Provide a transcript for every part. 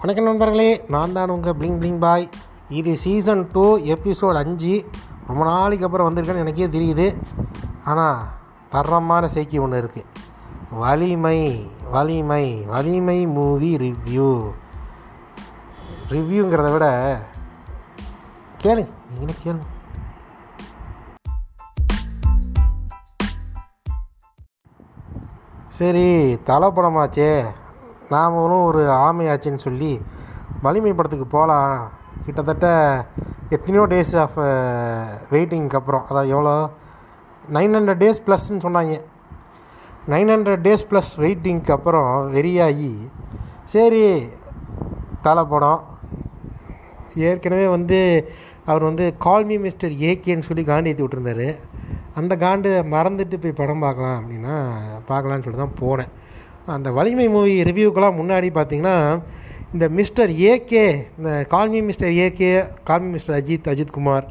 வணக்கம் நண்பர்களே நான் தான் உங்கள் பிளிங் பிளிங் பாய் இது சீசன் டூ எபிசோட் அஞ்சு. ரொம்ப நாளைக்கு அப்புறம் வந்திருக்கேன்னு எனக்கே தெரியுது. ஆனால் தரமான செய்கி ஒன்று இருக்குது வலிமை வலிமை வலிமை மூவி ரிவ்யூ ரிவ்யூங்கிறத விட கேளு நீங்களே கேளுங்க சரி தலை படமாச்சே நாமளும் ஒரு ஆமையாச்சுன்னு சொல்லி வலிமை படத்துக்கு போகலாம் கிட்டத்தட்ட எத்தனையோ டேஸ் ஆஃப் வெயிட்டிங்க்கு அப்புறம். அதான் எவ்வளோ? நைன் ஹண்ட்ரட் டேஸ் ப்ளஸ்ன்னு சொன்னாங்க. நைன் ஹண்ட்ரட் டேஸ் ப்ளஸ் வெயிட்டிங்க்கு அப்புறம் வெறியாகி சரி தலை படம் ஏற்கனவே வந்து அவர் வந்து கால்மி மிஸ்டர் ஏகேன்னு சொல்லி காண்டி ஏற்றி விட்டுருந்தாரு. அந்த காண்டு மறந்துட்டு போய் படம் பார்க்கலாம் அப்படின்னா பார்க்கலான்னு சொல்லி தான் போனேன். அந்த வலிமை மூவி ரிவ்யூக்கெல்லாம் முன்னாடி பார்த்தீங்கன்னா இந்த மிஸ்டர் ஏகே இந்த call me mister AK call me mister Ajith Ajith Kumar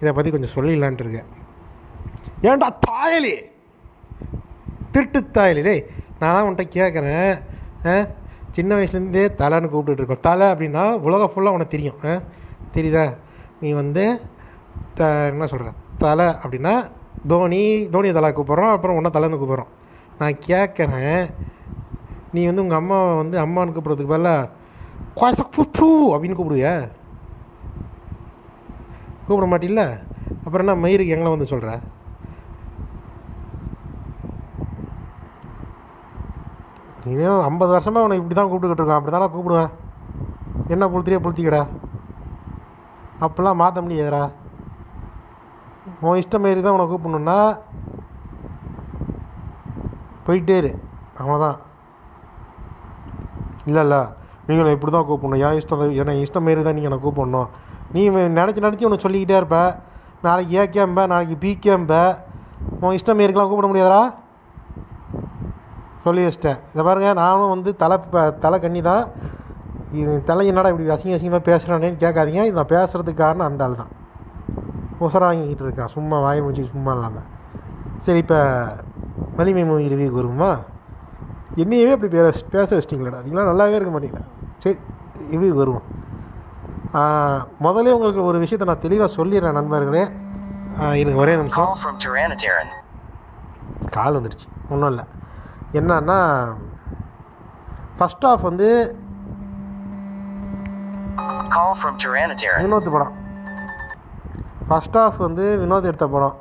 இதை பற்றி கொஞ்சம் சொல்லிடலான்ட்டு இருக்கேன். ஏன்டா தாயலி? திருட்டு தாயலி. டேய் நான் தான் உன்கிட்ட கேட்குறேன் சின்ன வயசுலேருந்தே தலைன்னு கூப்பிட்டுருக்கோம் தலை அப்படின்னா உலகம் ஃபுல்லாக உனக்கு தெரியும். ஆ? தெரியுதா? நீ வந்து த என்ன சொல்கிற தலை அப்படின்னா தோனி தோனி தலை கூப்பிட்றோம் அப்புறம் உன்ன தலைன்னு கூப்பிட்றோம். நான் கேட்குறேன் நீ வந்து உங்கள் அம்மாவை வந்து அம்மான்னு கூப்பிட்றதுக்கு பதிலாக குவாசக் புத்து அப்படின்னு கூப்பிடுவிய? கூப்பிட மாட்டில்ல? அப்புறம் என்ன மயிருக்கு எங்களை வந்து சொல்கிற இனியும் ஐம்பது வருஷமாக உனக்கு இப்படி தான் கூப்பிட்டுக்கிட்டு இருக்கான் அப்படி தானே கூப்பிடுவேன். என்ன புளுத்திரியே புளுத்திக்கடா? அப்போல்லாம் மாற்ற முடியாதுடா. உன் இஷ்டம் மாரி தான் உன்னை கூப்பிடணுன்னா போயிட்டே இரு. அவ்வளோதான் இல்லை இல்லை நீங்கள் இப்படி தான் கூப்பிடணும். என் இஷ்டம் தான் இஷ்டம் மாரி தான் நீங்கள் என்னை கூப்பிடணும். நீ நினச்சி நினச்சி உன்னை சொல்லிக்கிட்டே இருப்ப. நாளைக்கு ஏகேம்ப நாளைக்கு பிகேம்ப உன் இஷ்டம் மாரிக்கெலாம் கூப்பிட முடியாதா சொல்லி வச்சிட்டேன். இதை பாருங்கள் நானும் வந்து தலை தலை கண்ணி தான் இது தலை என்னடா இப்படி அசிங்க அசிங்கமாக பேசுகிறானேன்னு கேட்காதீங்க. இது நான் பேசுகிறதுக்கு காரணம் அந்த ஆள் தான் உசரம் வாங்கிக்கிட்டு இருக்கான். சும்மா வாய் மூச்சு சும்மா இல்லாமல் சரி இப்போ வலிமை மூவி ரிவ்யூக்கு வருமா என்னையவே அப்படி பேச பேச வச்சிட்டிங்களேடா. நீங்களாம் நல்லாவே இருக்க மாட்டீங்களா சரி ரிவ்யூக்கு வருவோம். முதல்ல உங்களுக்கு ஒரு விஷயத்தை நான் தெளிவாக சொல்லிடுறேன் நண்பர்களே. இருங்க ஒரே நிமிஷம். Call from Tyranidaran. கால் வந்துடுச்சு ஒன்றும் இல்லை. என்னன்னா ஃபஸ்ட் ஆஃப் வந்து. வினோத் படம். ஃபஸ்ட் ஆஃப் வந்து வினோத் எடுத்த படம்.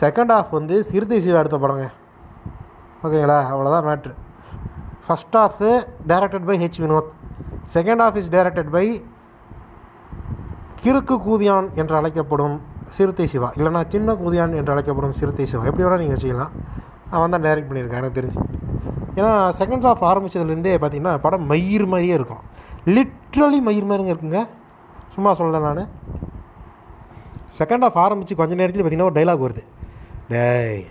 செகண்ட் ஆஃப் வந்து சிறுத்தை சிவா எடுத்த படங்க. ஓகேங்களா? அவ்வளோதான் matter first half directed by H Vinoth. Second half is directed by கிறுக்கு கூதியான் என்று அழைக்கப்படும் சிறுத்தை சிவா. இல்லைனா சின்ன கூதியான் என்று அழைக்கப்படும் சிறுத்தை சிவா. எப்படி வேணால் நீங்கள் வச்சுக்கலாம். அவன் தான் டைரக்ட் பண்ணியிருக்கான் எனக்கு தெரிஞ்சு. ஏன்னா செகண்ட் ஆஃப் ஆரம்பித்ததுலேருந்தே பார்த்தீங்கன்னா படம் மயிர் மாதிரியே இருக்கும். லிட்ரலி மயிர் மாதிரிங்க இருக்குங்க. சும்மா சொல்லலை நான். செகண்ட் ஆஃப் ஆரம்பித்து கொஞ்ச நேரத்தில் பார்த்தீங்கன்னா ஒரு டைலாக் வருது. டேய்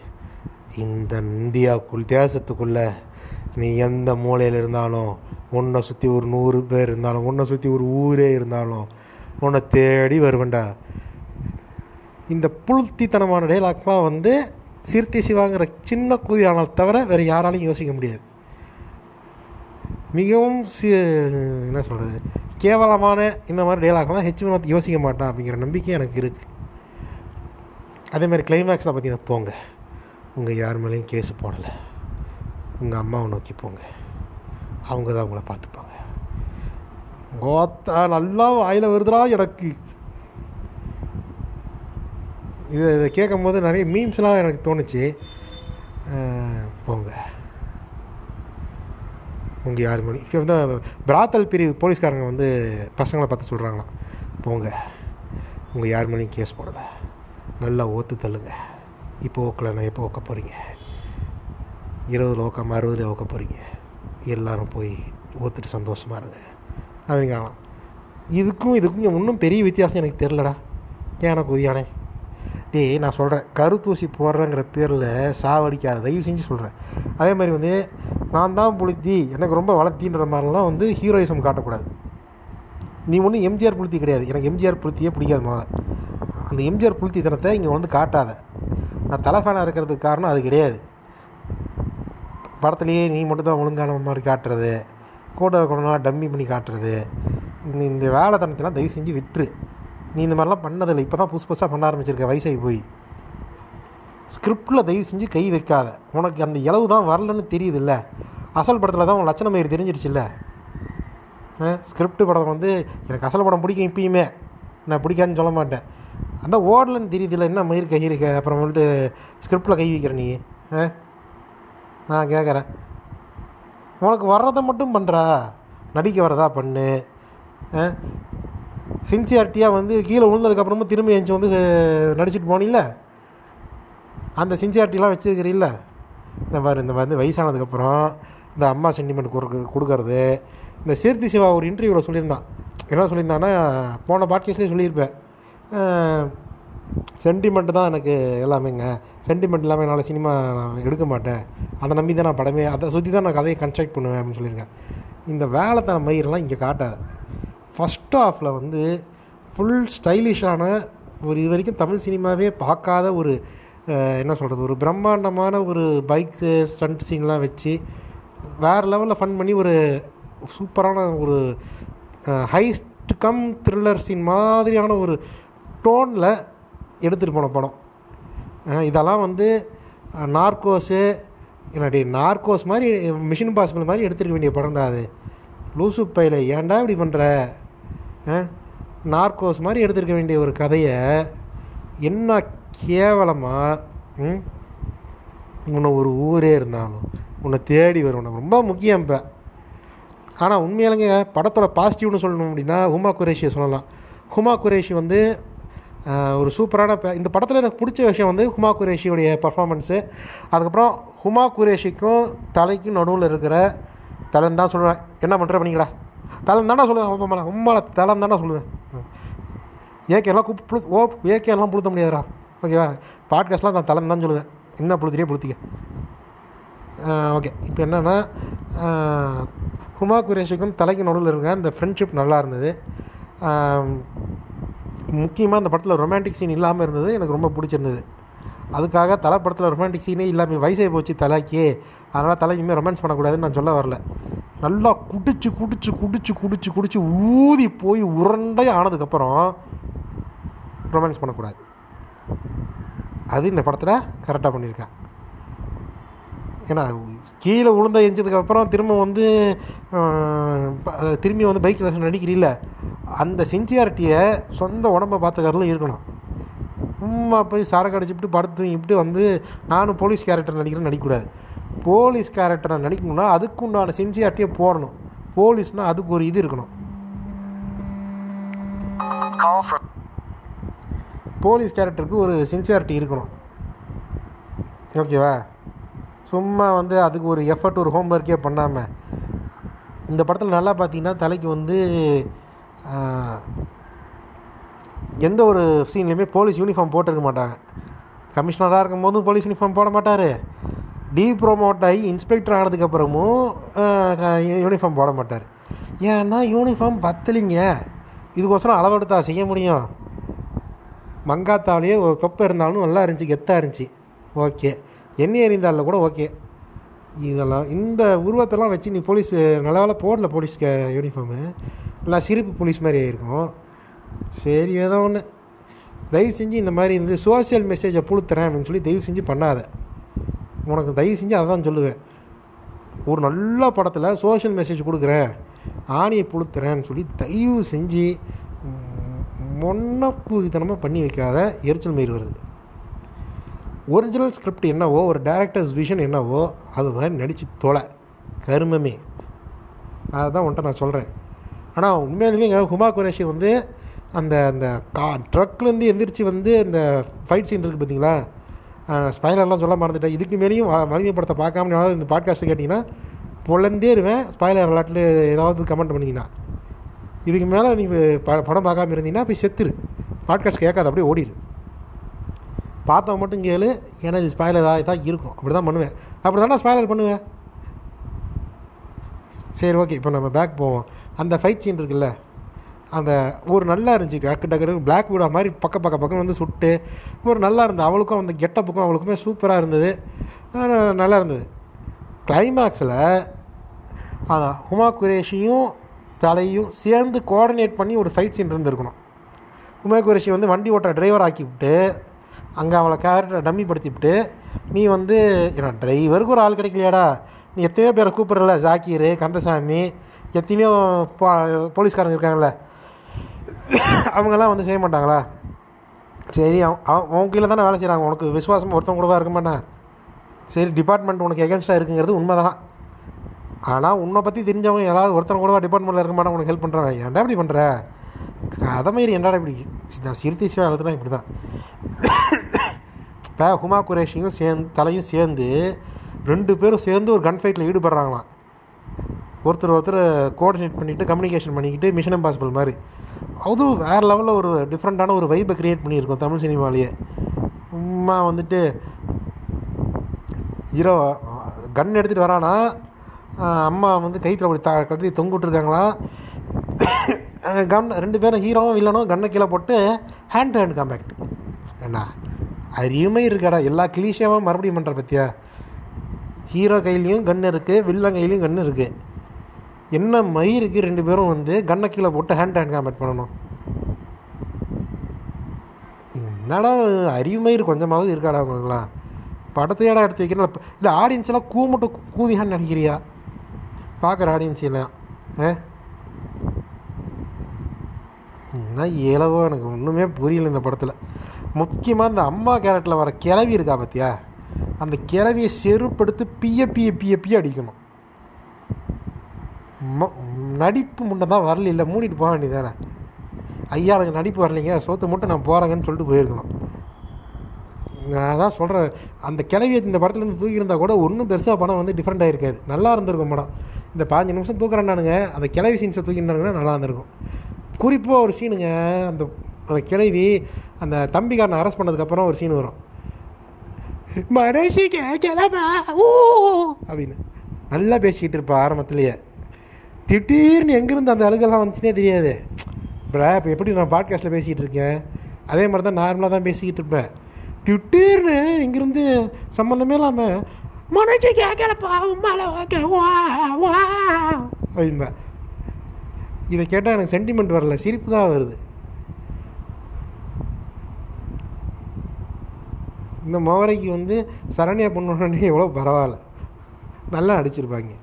இந்த இந்தியாவுக்குள் தேசத்துக்குள்ளே நீ எந்த மூலையில் இருந்தாலும் உன்னை சுற்றி ஒரு நூறு பேர் இருந்தாலும் உன்னை சுற்றி ஒரு ஊரே இருந்தாலும் உன்னை தேடி வருவேன்டா. இந்த புழுத்தித்தனமான டைலாக்லாம் வந்து சிறுத்தை சிவாங்கிற சின்ன கூதியானால் தவிர வேறு யாராலையும் யோசிக்க முடியாது. மிகவும் சி- என்ன சொல்கிறது கேவலமான இந்த மாதிரி டைலாக்லாம் ஹெச் யோசிக்க மாட்டான் அப்படிங்கிற நம்பிக்கை எனக்கு இருக்குது அதே மாதிரி கிளைமேக்ஸில் பார்த்தீங்கன்னா போங்க. உங்கள் யார் மேலேயும் கேஸ் போடலை. உங்கள் அம்மாவை நோக்கி போங்க. அவங்க தான் உங்களை பார்த்துப்பாங்க. கோத்தா நல்லா வாயில் வருதுடா எனக்கு. இதை இதை கேட்கும் போது நிறைய மீம்ஸ்லாம் எனக்கு தோணுச்சு. போங்க. உங்கள் யார் மணி இப்போ வந்து பிராத்தல் பிரிவு போலீஸ்காரங்க வந்து பசங்களை பார்த்து சொல்கிறாங்களாம் போங்க. உங்கள் யார் மேலேயும் கேஸ் போடலை. நல்லா ஓத்து தள்ளுங்க. இப்போ ஓக்கலைன்னா எப்போ ஓக்க போகிறீங்க இருபதுல ஓக்காமல் அறுபதுல ஓக்க போகிறீங்க எல்லோரும் போய் ஓத்துட்டு சந்தோஷமாக இருங்க. அப்படிங்களாம் இதுக்கும் இதுக்கும் இன்னும் பெரிய வித்தியாசம் எனக்கு தெரிலடா ஏன குதியானே டேய் நான் சொல்கிறேன் கருத்தூசி போடுறேங்கிற பேரில் சாவடிக்காத தயவு செஞ்சு சொல்கிறேன் அதே மாதிரி வந்து நான் தான் புளுத்தி எனக்கு ரொம்ப வளர்த்தின்ற மாதிரிலாம் வந்து ஹீரோயிசம் காட்டக்கூடாது. நீ ஒன்றும் எம்ஜிஆர் புளுத்தி கிடையாது. எனக்கு எம்ஜிஆர் புளுத்தியே பிடிக்காது முதல்ல. அந்த எம்ஜிஆர் புளுத்தித்தனத்தை இங்கே வந்து காட்டாத. நான் தலை ஃபேனாக இருக்கிறதுக்கு காரணம் அது கிடையாது. படத்துலேயே நீ மட்டும்தான் ஒழுங்கான மாதிரி காட்டுறது. கூட இருக்கணும்னா டம்மி பண்ணி காட்டுறது. இந்த இந்த வேலைத்தனத்தெல்லாம் தயவு செஞ்சு விட்டுரு. நீ இந்த மாதிரிலாம் பண்ணதில்லை. இப்போ தான் புதுசு புதுசாக பண்ண ஆரம்பிச்சிருக்க வயசாகி போய். ஸ்கிரிப்டில் தயவு செஞ்சு கை வைக்காத. உனக்கு அந்த இளவு தான் வரலன்னு தெரியுதுல்ல. அசல் படத்தில் தான் உன் லட்சணம் மயிறு தெரிஞ்சிருச்சுல்ல. ஸ்கிரிப்ட் படம் வந்து எனக்கு அசல் படம் பிடிக்கும் இப்பயுமே. நான் பிடிக்காதுன்னு சொல்ல மாட்டேன். அந்த ஓடலன்னு தெரியுதுல என்ன மயிர் கை இருக்க? அப்புறம் வந்துட்டு ஸ்கிரிப்டில் கை வைக்கிற நீ ஆ? நான் கேட்குறேன் உனக்கு வர்றதை மட்டும் பண்ணுறா நடிக்க வர்றதா பண்ணு சின்சியாரிட்டியாக வந்து கீழே விழுந்ததுக்கப்புறமும் திரும்பி எழுந்துச்சி வந்து நடிச்சுட்டு நடிச்சிட்டு போனில்ல? அந்த சின்சியாரிட்டிலாம் வச்சுருக்கிறீல்ல? இந்த மாதிரி இந்த வந்து வயசானதுக்கப்புறம் இந்த அம்மா சென்டிமெண்ட் கொடுக்கு கொடுக்கறது இந்த சீர்த்தி சிவா ஒரு இன்டர்வியூவில் சொல்லியிருந்தான். என்ன சொல்லியிருந்தான்னா போன பாட்காஸ்ட்லேயே சொல்லியிருப்பேன். சென்டிமெண்ட் தான் எனக்கு எல்லாமேங்க. சென்டிமெண்ட் இல்லாமல் என்னால் சினிமா நான் எடுக்க மாட்டேன். அதை நம்பி தான் நான் படமே அதை சுற்றி தான் நான் கதையை கன்ஸ்ட்ரக்ட் பண்ணுவேன் அப்படின்னு சொல்லியிருக்கேன். இந்த வேலைத்தன மயிரெல்லாம் இங்கே காட்டாது. ஃபஸ்ட் ஆஃபில் வந்து ஃபுல் ஸ்டைலிஷான ஒரு இது வரைக்கும் தமிழ் சினிமாவே பார்க்காத ஒரு என்ன சொல்கிறது ஒரு பிரம்மாண்டமான ஒரு பைக்கு ஸ்டண்ட் சீன்லாம் வச்சு வேறு லெவலில் ஃபன் பண்ணி ஒரு சூப்பரான ஒரு ஹைஸ்ட் கம் த்ரில்லர் சீன் மாதிரியான ஒரு டோனில் எடுத்துகிட்டு போன படம். இதெல்லாம் வந்து நார்கோஸு என்னடி நார்கோஸ் மாதிரி மிஷின் பாசிபிள் மாதிரி எடுத்துருக்க வேண்டிய படம்டா அது. லூசு பையில் ஏன்டா இப்படி பண்ணுற நார்கோஸ் மாதிரி எடுத்துருக்க வேண்டிய ஒரு கதையை என்ன கேவலமாக உன்னை ஒரு ஊரே இருந்தாலும் உன்னை தேடி வரும். ரொம்ப முக்கியம் இப்போ. ஆனால் உண்மையிலங்க படத்தோட பாசிட்டிவ்னு சொல்லணும் அப்படின்னா ஹுமா குரேஷியை சொல்லலாம். ஹுமா குரேஷி வந்து ஒரு சூப்பரான இந்த படத்தில் எனக்கு பிடிச்ச விஷயம் வந்து ஹுமா குரேஷியோடைய பர்ஃபாமன்ஸு அதுக்கப்புறம் ஹுமா குரேஷிக்கும் தலைக்கும் நடுவில் இருக்கிற தலைன்னு தான் சொல்லுவேன். என்ன பண்ணுற பண்ணீங்களா தலைன்னு தானே சொல்லுவேன் உமால உமால தலைன்னு தானே சொல்லுவேன். ஏகேலாம் கூப் புழு ஓ ஏகேலாம் புழுத்த முடியாதா ஓகேவா? பாட்காஸ்ட்லாம் நான் தலம் தான் சொல்லுவேன். என்ன புழுத்திரியே புழுத்திக்க. ஓகே. இப்போ என்னென்னா ஹுமா குரேஷிக்கும் தலைக்கு நடுவில் இருக்க இந்த ஃப்ரெண்ட்ஷிப் நல்லா இருந்தது. முக்கியமாக இந்த படத்தில் ரொமான்டிக் சீன் இல்லாமல் இருந்தது எனக்கு ரொம்ப பிடிச்சிருந்தது. அதுக்காக தலை படத்தில் ரொமான்டிக் சீனே இல்லாமல் வயசாகி போச்சு தலைக்கே. அதனால் தலை இனிமேல் ரொமான்ஸ் பண்ணக்கூடாதுன்னு நான் சொல்ல வரல. நல்லா குடிச்சு குடிச்சு குடிச்சு குடிச்சு குடிச்சு ஊதி போய் உருண்டை ஆனதுக்கப்புறம் ரொமான்ஸ் பண்ணக்கூடாது. அது இந்த படத்தில் கரெக்டாக பண்ணியிருக்கேன் ஏன்னா கீழே விழுந்த எஞ்சதுக்கப்புறம் திரும்ப வந்து திரும்பி வந்து பைக்கில் நடிக்கிறீல்ல? அந்த சின்சியாரிட்டியை சொந்த உடம்பை பார்த்துக்கறதுல இருக்கணும். சும்மா போய் சரக்கு அடிச்சுட்டு படுத்து இப்படி வந்து நானும் போலீஸ் கேரக்டர் நடிக்கிறேன் நடிக்கக்கூடாது. போலீஸ் கேரக்டரை நடிக்கணும்னா அதுக்கு உண்டான சின்சியாரிட்டியை போடணும். போலீஸ்னால் அதுக்கு ஒரு இது இருக்கணும். போலீஸ் கேரக்டருக்கு ஒரு சின்சியாரிட்டி இருக்கணும். ஓகேவா சும்மா வந்து அதுக்கு ஒரு எஃபர்ட் ஒரு ஹோம்ஒர்க்கே பண்ணாமல் இந்த படத்தில் நல்லா பார்த்தீங்கன்னா தலைக்கு வந்து எந்த ஒரு சீன்லேயுமே போலீஸ் யூனிஃபார்ம் போட்டிருக்க மாட்டாங்க. கமிஷனராக இருக்கும் போதும் போலீஸ் யூனிஃபார்ம் போட மாட்டார். டி ப்ரோமோட் ஆகி இன்ஸ்பெக்டர் ஆனதுக்கப்புறமும் யூனிஃபார்ம் போட மாட்டார். ஏன்னா யூனிஃபார்ம் பத்தலிங்க. இதுக்கோசரம் அளவெடுத்தா செய்ய முடியும். மங்காத்தாலேயே ஒரு தொப்பை இருந்தாலும் நல்லா இருந்துச்சு கெத்தாக இருந்துச்சு. ஓகே. எண்ணெய் எறிந்தாலில் கூட ஓகே. இதெல்லாம் இந்த உருவத்தெல்லாம் வச்சு நீ போலீஸ் நல்ல வேலை போடல போலீஸ்க்கு யூனிஃபார்மு எல்லாம் சிரிப்பு போலீஸ் மாதிரி ஆகிருக்கும் சரி ஏதோ ஒன்று தயவு செஞ்சு இந்த மாதிரி இந்த சோஷியல் மெசேஜை புழுத்துறேன் அப்படின்னு சொல்லி தயவு செஞ்சு பண்ணாத. உனக்கு தயவு செஞ்சு அதை தான் சொல்லுவேன். ஒரு நல்ல படத்தில் சோஷியல் மெசேஜ் கொடுக்குறேன். ஆணியை புழுத்துறேன்னு சொல்லி தயவு செஞ்சு மொன்னப்புத்தனமாக பண்ணி வைக்காத. எரிச்சல் மயிர் வருது. ஒரிஜினல் ஸ்கிரிப்ட் என்னவோ ஒரு டேரக்டர்ஸ் விஷன் என்னவோ அது மாதிரி நடித்து தொலை. கருமமே. அதுதான் உன்ட்ட நான் சொல்கிறேன் ஆனால் உண்மையாலுமே ஹுமா குரேஷி வந்து அந்த அந்த கா ட்ரக்லேருந்து எந்திரிச்சு வந்து அந்த ஃபைட் சீன் இருக்குது பார்த்தீங்களா ஸ்பைலர்லாம் சொல்ல மறந்துட்டேன். இதுக்கு மேலேயும் வ- படத்தை பார்க்காம ஏதாவது இந்த பாட்காஸ்ட்டு கேட்டிங்கன்னா பொழந்தேருவேன் ஸ்பாய்லர் அலாட்டில் ஏதாவது கமெண்ட் பண்ணிங்கன்னா. இதுக்கு மேலே நீ ப படம் பார்க்காம இருந்தீங்கன்னா போய் செத்துரு. பாட்காஸ்ட் கேட்காது அப்படியே ஓடிடு பார்த்தவன் மட்டும் கேளு ஏன்னா இது ஸ்பாய்லராக தான் இருக்கும். அப்படி தான் பண்ணுவேன். அப்படி தானே ஸ்பாய்லர் பண்ணுவேன்? சரி ஓகே இப்போ நம்ம பேக் போவோம். அந்த ஃபைட் சீன் இருக்குல்ல அந்த ஒரு நல்லா இருந்துச்சு. டக்கு டக்கு பிளாக் விடா மாதிரி பக்க பக்க பக்கம் வந்து சுட்டு ஒரு நல்லா இருந்தது. அவளுக்கும் அந்த கெட்டப்புக்கும் அவளுக்குமே சூப்பராக இருந்தது. நல்லா இருந்தது. கிளைமேக்ஸில் அதான் ஹுமா குரேஷியும் தலையும் சேர்ந்து கோஆர்டினேட் பண்ணி ஒரு ஃபைட் சீன் இருந்திருக்கணும். ஹுமா குரேஷி வந்து வண்டி ஓட்ட டிரைவர் ஆக்கி விட்டு அங்கே அவளை கேரக்டரை டம்மி படுத்தி விட்டு நீ வந்து ஏன்னா டிரைவருக்கு ஒரு ஆள் கிடைக்கலையாடா. நீ எத்தனையோ பேரை கூப்பிட்றல ஜாக்கீரு கந்தசாமி எத்தனையோ பா போலீஸ்காரங்க இருக்காங்கல்ல. அவங்கெல்லாம் வந்து செய்ய மாட்டாங்களா? சரி அவன் அவன் உன் கீழே தானே வேலை செய்கிறாங்க உனக்கு விசுவாசம் ஒருத்தவங்க கூடவா இருக்க மாட்டேன்? சரி டிபார்ட்மெண்ட் உனக்கு எகென்ஸ்டாக இருக்குங்கிறது உண்மை தான் ஆனால் உன்னை பற்றி தெரிஞ்சவங்க யாராவது ஒருத்தன் கூடவா டிபார்ட்மெண்ட்டில் இருக்க மாட்டான் உனக்கு ஹெல்ப் பண்ணுறாங்க ஏன்டா இப்படி பண்ணுற கதை மாதிரி என்னடா இப்படி? நான் சிறுத்தை சிவா எழுதுனா இப்படி தான் இப்போ ஹுமா குரேஷியும் சேர்ந்து தலையும் சேர்ந்து ரெண்டு பேரும் சேர்ந்து ஒரு கன் ஃபைட்டில் ஈடுபடுறாங்களாம். ஒருத்தர் ஒருத்தர் கோஆர்டினேட் பண்ணிவிட்டு கம்யூனிகேஷன் பண்ணிக்கிட்டு மிஷன் இம்பாசிபிள் மாதிரி. அதுவும் வேறு லெவலில் ஒரு டிஃப்ரெண்ட்டான ஒரு வைப்பை க்ரியேட் பண்ணியிருக்கோம் தமிழ் சினிமாலேயே. சும்மா வந்துட்டு ஹீரோ கன் எடுத்துகிட்டு வரானா அம்மா வந்து கைத்தில் அப்படி த கட்டி தொங்க விட்டுருக்காங்களாம் கன் ரெண்டு பேரும் ஹீரோவும் வில்லனும் கன்னை கீழே போட்டு ஹேண்ட் டு ஹேண்ட் காம்பேக்ட் ஏண்டா அறியுமே இருக்காடா எல்லா கிளீஷியாவும் மறுபடியும் பண்ணுற பற்றியா ஹீரோ கையிலையும் கன் இருக்குது வில்லன் கையிலையும் கன் இருக்குது என்ன மயிருக்கு ரெண்டு பேரும் வந்து கண்ணை கீழே போட்டு ஹேண்ட் ஹேண்ட் காம்பேக்ட் பண்ணணும்? என்னடா அறிவுமயிர் கொஞ்சமாவது இருக்காடா உங்களுக்குலாம் படத்தையாடா எடுத்து வைக்கிறேன்? இல்லை ஆடியன்ஸ் எல்லாம் கூ மட்டும் நினைக்கிறியா பார்க்குற ஆடியன்ஸ் எல்லாம் ஆ? என்ன இலவோ எனக்கு ஒன்றுமே புரியல இந்த படத்தில். முக்கியமாக இந்த அம்மா கேரக்டரில் வர கிளவி இருக்கா பார்த்தியா அந்த கிளவியை செருப்படுத்து பிய பிய பிய பிய அடிக்கணும். நடிப்பு முன்னே தான் வரல இல்லை மூடிட்டு போக வேண்டியதானே ஐயா எனக்கு நடிப்பு வரலைங்க சோத்து மட்டும் நான் போகிறேங்கன்னு சொல்லிட்டு போயிருக்கணும். நான் அதான் சொல்கிறேன் அந்த கிளவியை இந்த படத்துலேருந்து தூக்கியிருந்தா கூட ஒன்றும் பெருசாக படம் வந்து டிஃப்ரெண்ட் ஆகிருக்காது நல்லா இருந்திருக்கும் படம். இந்த பாஞ்சு நிமிஷம் தூக்குறேன்னானுங்க அந்த கிளவி சீன்ஸை தூக்கியிருந்தானுங்கன்னா நல்லா இருந்திருக்கும். குறிப்பாக ஒரு சீனுங்க அந்த அந்த கிளவி அந்த தம்பிக்காரனை அரெஸ்ட் பண்ணதுக்கப்புறம் ஒரு சீன் வரும். மனசிக்க கிளம்பா ஊ அப்படின்னு. நல்லா பேசிக்கிட்டு இருப்பா ஆரம்பத்துலேயே. திடீர்னு எங்கேருந்து அந்த அழுகெல்லாம் வந்துச்சுனே தெரியாது. இப்போ இப்போ எப்படி நான் பாட்காஸ்ட்டில் பேசிகிட்டு இருக்கேன்? அதே மாதிரி தான் நார்மலாக தான் பேசிக்கிட்டு இருப்பேன். திடீர்னு இங்கேருந்து சம்மந்தமே இல்லாமல் மனசு கேட்கலப்பா உம்மால ஓகே வா வா. அப்படின்பேன் இதை கேட்டால் எனக்கு சென்டிமெண்ட் வரல சிரிப்பு தான் வருது. இந்த மோவரைக்கு வந்து சரண்யா பொண்ணு எவ்வளோ பரவாயில்ல. நல்லா அடிச்சிருப்பாங்க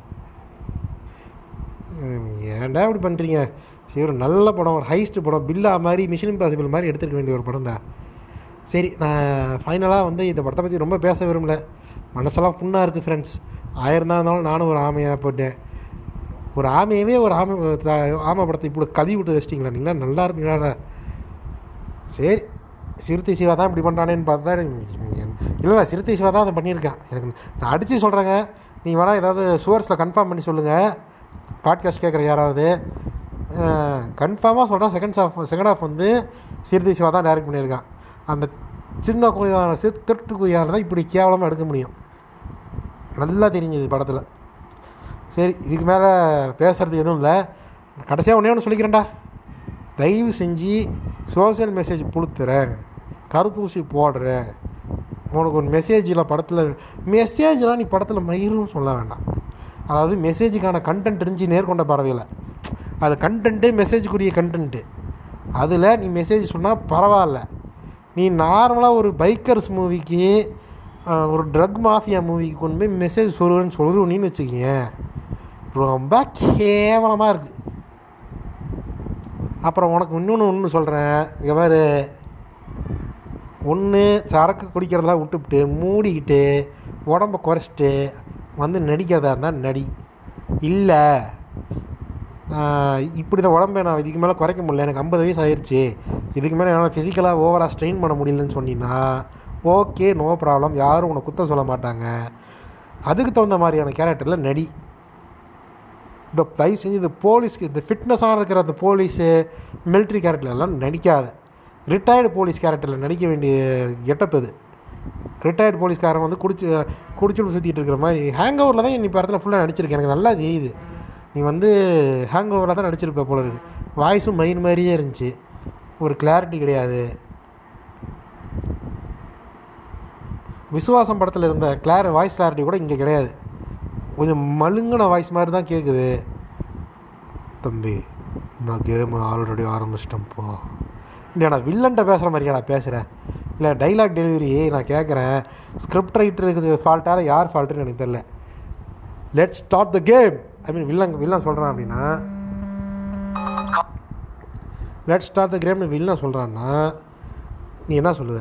ஏன்டா இப்படி பண்ணுறீங்க சரி ஒரு நல்ல படம் ஒரு ஹைஸ்ட் படம் பில்லா மாதிரி மிஷின் இம்பாசிபிள் மாதிரி எடுத்துக்க வேண்டிய ஒரு படம்டா. சரி நான் ஃபைனலாக வந்து இந்த படத்தை பற்றி ரொம்ப பேச விரும்பல. மனசெல்லாம் புண்ணாக இருக்குது ஃப்ரெண்ட்ஸ் ஆயிரம் தான் இருந்தாலும் நானும் ஒரு ஆமையாக போட்டேன். ஒரு ஆமையவே ஒரு ஆமை ஆமை படத்தை இப்படி கழுவி விட்டு வச்சிட்டிங்களா? நீங்களா நல்லா இருப்பீங்களாடா சரி சிறுத்தை சிவா தான் இப்படி பண்ணுறானேன்னு பார்த்தா இல்லை இல்லை சிறுத்தை சிவா தான் அதை பண்ணியிருக்கான் எனக்கு நான் அடித்து சொல்கிறேங்க நீ வேணால் ஏதாவது சுவர்ஸில் கன்ஃபார்ம் பண்ணி சொல்லுங்கள் பாட்காஸ்ட் கேட்குற யாராவது கன்ஃபார்மாக சொல்கிறேன் செகண்ட் ஹாஃப் செகண்ட் ஹாஃப் வந்து சிறுதி சிவா தான் டைரக்ட் பண்ணியிருக்கான் அந்த சின்ன குழியான சிறு திருட்டு குழியால் தான் இப்படி கேவலமாக எடுக்க முடியும். நல்லா தெரிஞ்சுது படத்தில். சரி இதுக்கு மேலே பேசுகிறது எதுவும் இல்லை. கடைசியாக ஒன்றே ஒன்று சொல்லிக்கிறேன்டா. தயவு செஞ்சு சோஷியல் மெசேஜ் கொடுத்துறேன் கருத்தூசி போடுறேன். உனக்கு ஒரு மெசேஜில் படத்தில் மெசேஜ்லாம் நீ படத்தில் மயிரும் சொல்ல வேண்டாம். அதாவது மெசேஜுக்கான கண்டென்ட் இருந்துச்சு நேர்கொண்ட பறவையில் அது கண்டென்ட்டு மெசேஜுக்குரிய கண்டென்ட்டு அதில் நீ மெசேஜ் சொன்னால் பரவாயில்ல. நீ நார்மலாக ஒரு பைக்கர்ஸ் மூவிக்கு ஒரு ட்ரக் மாஃபியா மூவிக்கு கொண்டு போய் மெசேஜ் சொல்லுவேன்னு சொல்லுவீன்னு வச்சுக்கோங்க ரொம்ப கேவலமாக இருக்குது அப்புறம் உனக்கு இன்னொன்று ஒன்று சொல்கிறேன் இங்கே பாரு. ஒன்று சரக்கு குடிக்கிறதெல்லாம் விட்டுவிட்டு மூடிக்கிட்டு உடம்ப குறைச்சிட்டு வந்து நடிக்கிறதா இருந்தால் நடி. இல்லை இப்படி தான் உடம்பை நான் இதுக்கு மேலே குறைக்க முடியல. எனக்கு ஐம்பது வயசு ஆயிடுச்சு இதுக்கு மேலே என்னால் ஃபிசிக்கலாக ஓவராக ஸ்ட்ரெயின் பண்ண முடியலன்னு சொன்னீங்கன்னா ஓகே நோ ப்ராப்ளம் யாரும் உன்னை குத்த சொல்ல மாட்டாங்க. அதுக்கு தகுந்த மாதிரியான கேரக்டரில் நடி. இந்த தயவு செஞ்சு இந்த போலீஸ்க்கு இந்த ஃபிட்னஸாக இருக்கிற அந்த போலீஸு மிலிட்ரி கேரக்டர்லாம் நடிக்காத. ரிட்டையர்டு போலீஸ் கேரக்டரில் நடிக்க வேண்டிய கெட்டப் இது. ரிட்டையர்டு போலீஸ்காரன் வந்து குடிச்சு குடிச்சுட்டு சுற்றிட்டு இருக்கிற மாதிரி. ஹேங் ஓவரில் தான் நீ இப்போ இடத்துல ஃபுல்லாக நடிச்சிருக்கேன். எனக்கு நல்லா தெரியுது. நீ வந்து ஹேங் ஓவரில் தான் நடிச்சிருப்ப போல இருக்கு. வாய்ஸும் மயின் மாதிரியே இருந்துச்சு. ஒரு கிளாரிட்டி கிடையாது. விசுவாசம் படத்தில் இருந்த கிளார் வாய்ஸ் கிளாரிட்டி கூட இங்கே கிடையாது. கொஞ்சம் மழுங்கின வாய்ஸ் மாதிரி தான் கேட்குது தம்பி நான் கேம் ஆல்ரெடி ஆரம்பிச்சிட்டேன்ப்போ. இல்லைடா வில்லன்ட்ட பேசுகிற மாதிரியா நான் பேசுகிறேன் இல்லை டைலாக் டெலிவரி நான் கேட்குறேன். ஸ்கிரிப்ட் ரைட்டருக்கு ஃபால்ட்டாக யார் ஃபால்ட்டுன்னு எனக்கு தெரில let start the game I mean villain villain சொல்கிறான் அப்படின்னா லெட் ஸ்டார்ட் த கேம்னு வில்லன் சொல்கிறான்னா நீ என்ன சொல்லுவ?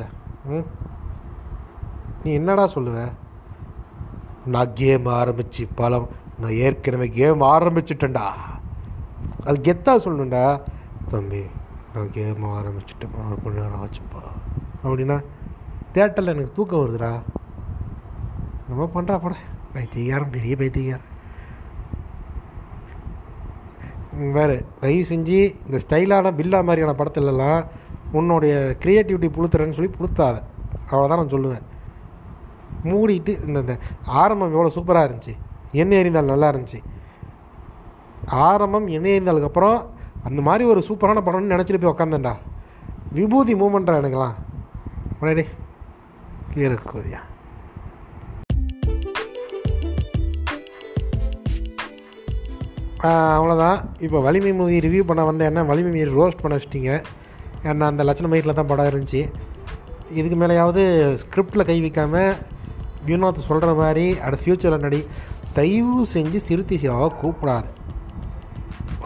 நீ என்னடா சொல்லுவ? நான் கேம் ஆரம்பிச்சு பலம் நான் ஏற்கனவே கேம் ஆரம்பிச்சிட்டேன்டா. அது கெத்தாக சொல்லணும்டா. தம்பி நான் கேம் ஆரம்பிச்சுட்டு ஆறு மணி நேரம் ஆச்சுப்பா. அப்படின்னா தேட்டரில் எனக்கு தூக்கம் வருதுடா. நம்ம பண்ணுறா பட பைத்தியகாரம் பெரிய பைத்தியக்காரன். வேறு தயவு செஞ்சு இந்த ஸ்டைலான பில்லா மாதிரியான படத்துலலாம் உன்னுடைய க்ரியேட்டிவிட்டி புளுத்துறேன்னு சொல்லி புளுத்தாத. அவ்வளோதான் நான் சொல்லுவேன். மூடிட்டு இந்த இந்த ஆரம்பம் எவ்வளோ சூப்பராக இருந்துச்சு. எண்ணெய் எறிந்தால் நல்லா இருந்துச்சு. ஆரம்பம் எண்ணெய் எறிந்தாலுக்கப்புறம் அந்த மாதிரி ஒரு சூப்பரான படம்னு நினச்சிட்டு போய் உக்காந்தேன்டா. விபூதி மூமெண்ட்ரா எனக்குலாம் உடனே கீழே கோதியா அவ்வளோதான் இப்போ வலிமை மூவி ரிவ்யூ பண்ண வந்தேன் என்ன? வலிமை மீறி ரோஸ்ட் பண்ண வச்சிட்டிங்க. ஏன்னா அந்த லட்சண மயிரில் தான் படம் இருந்துச்சு. இதுக்கு மேலேயாவது ஸ்கிரிப்டில் கை வைக்காமல் வினோத் சொல்கிற மாதிரி அடுத்த ஃப்யூச்சரில் நடி தயவு செஞ்சு சிறுத்தை சேவாவை கூப்பிடாது.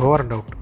Over and out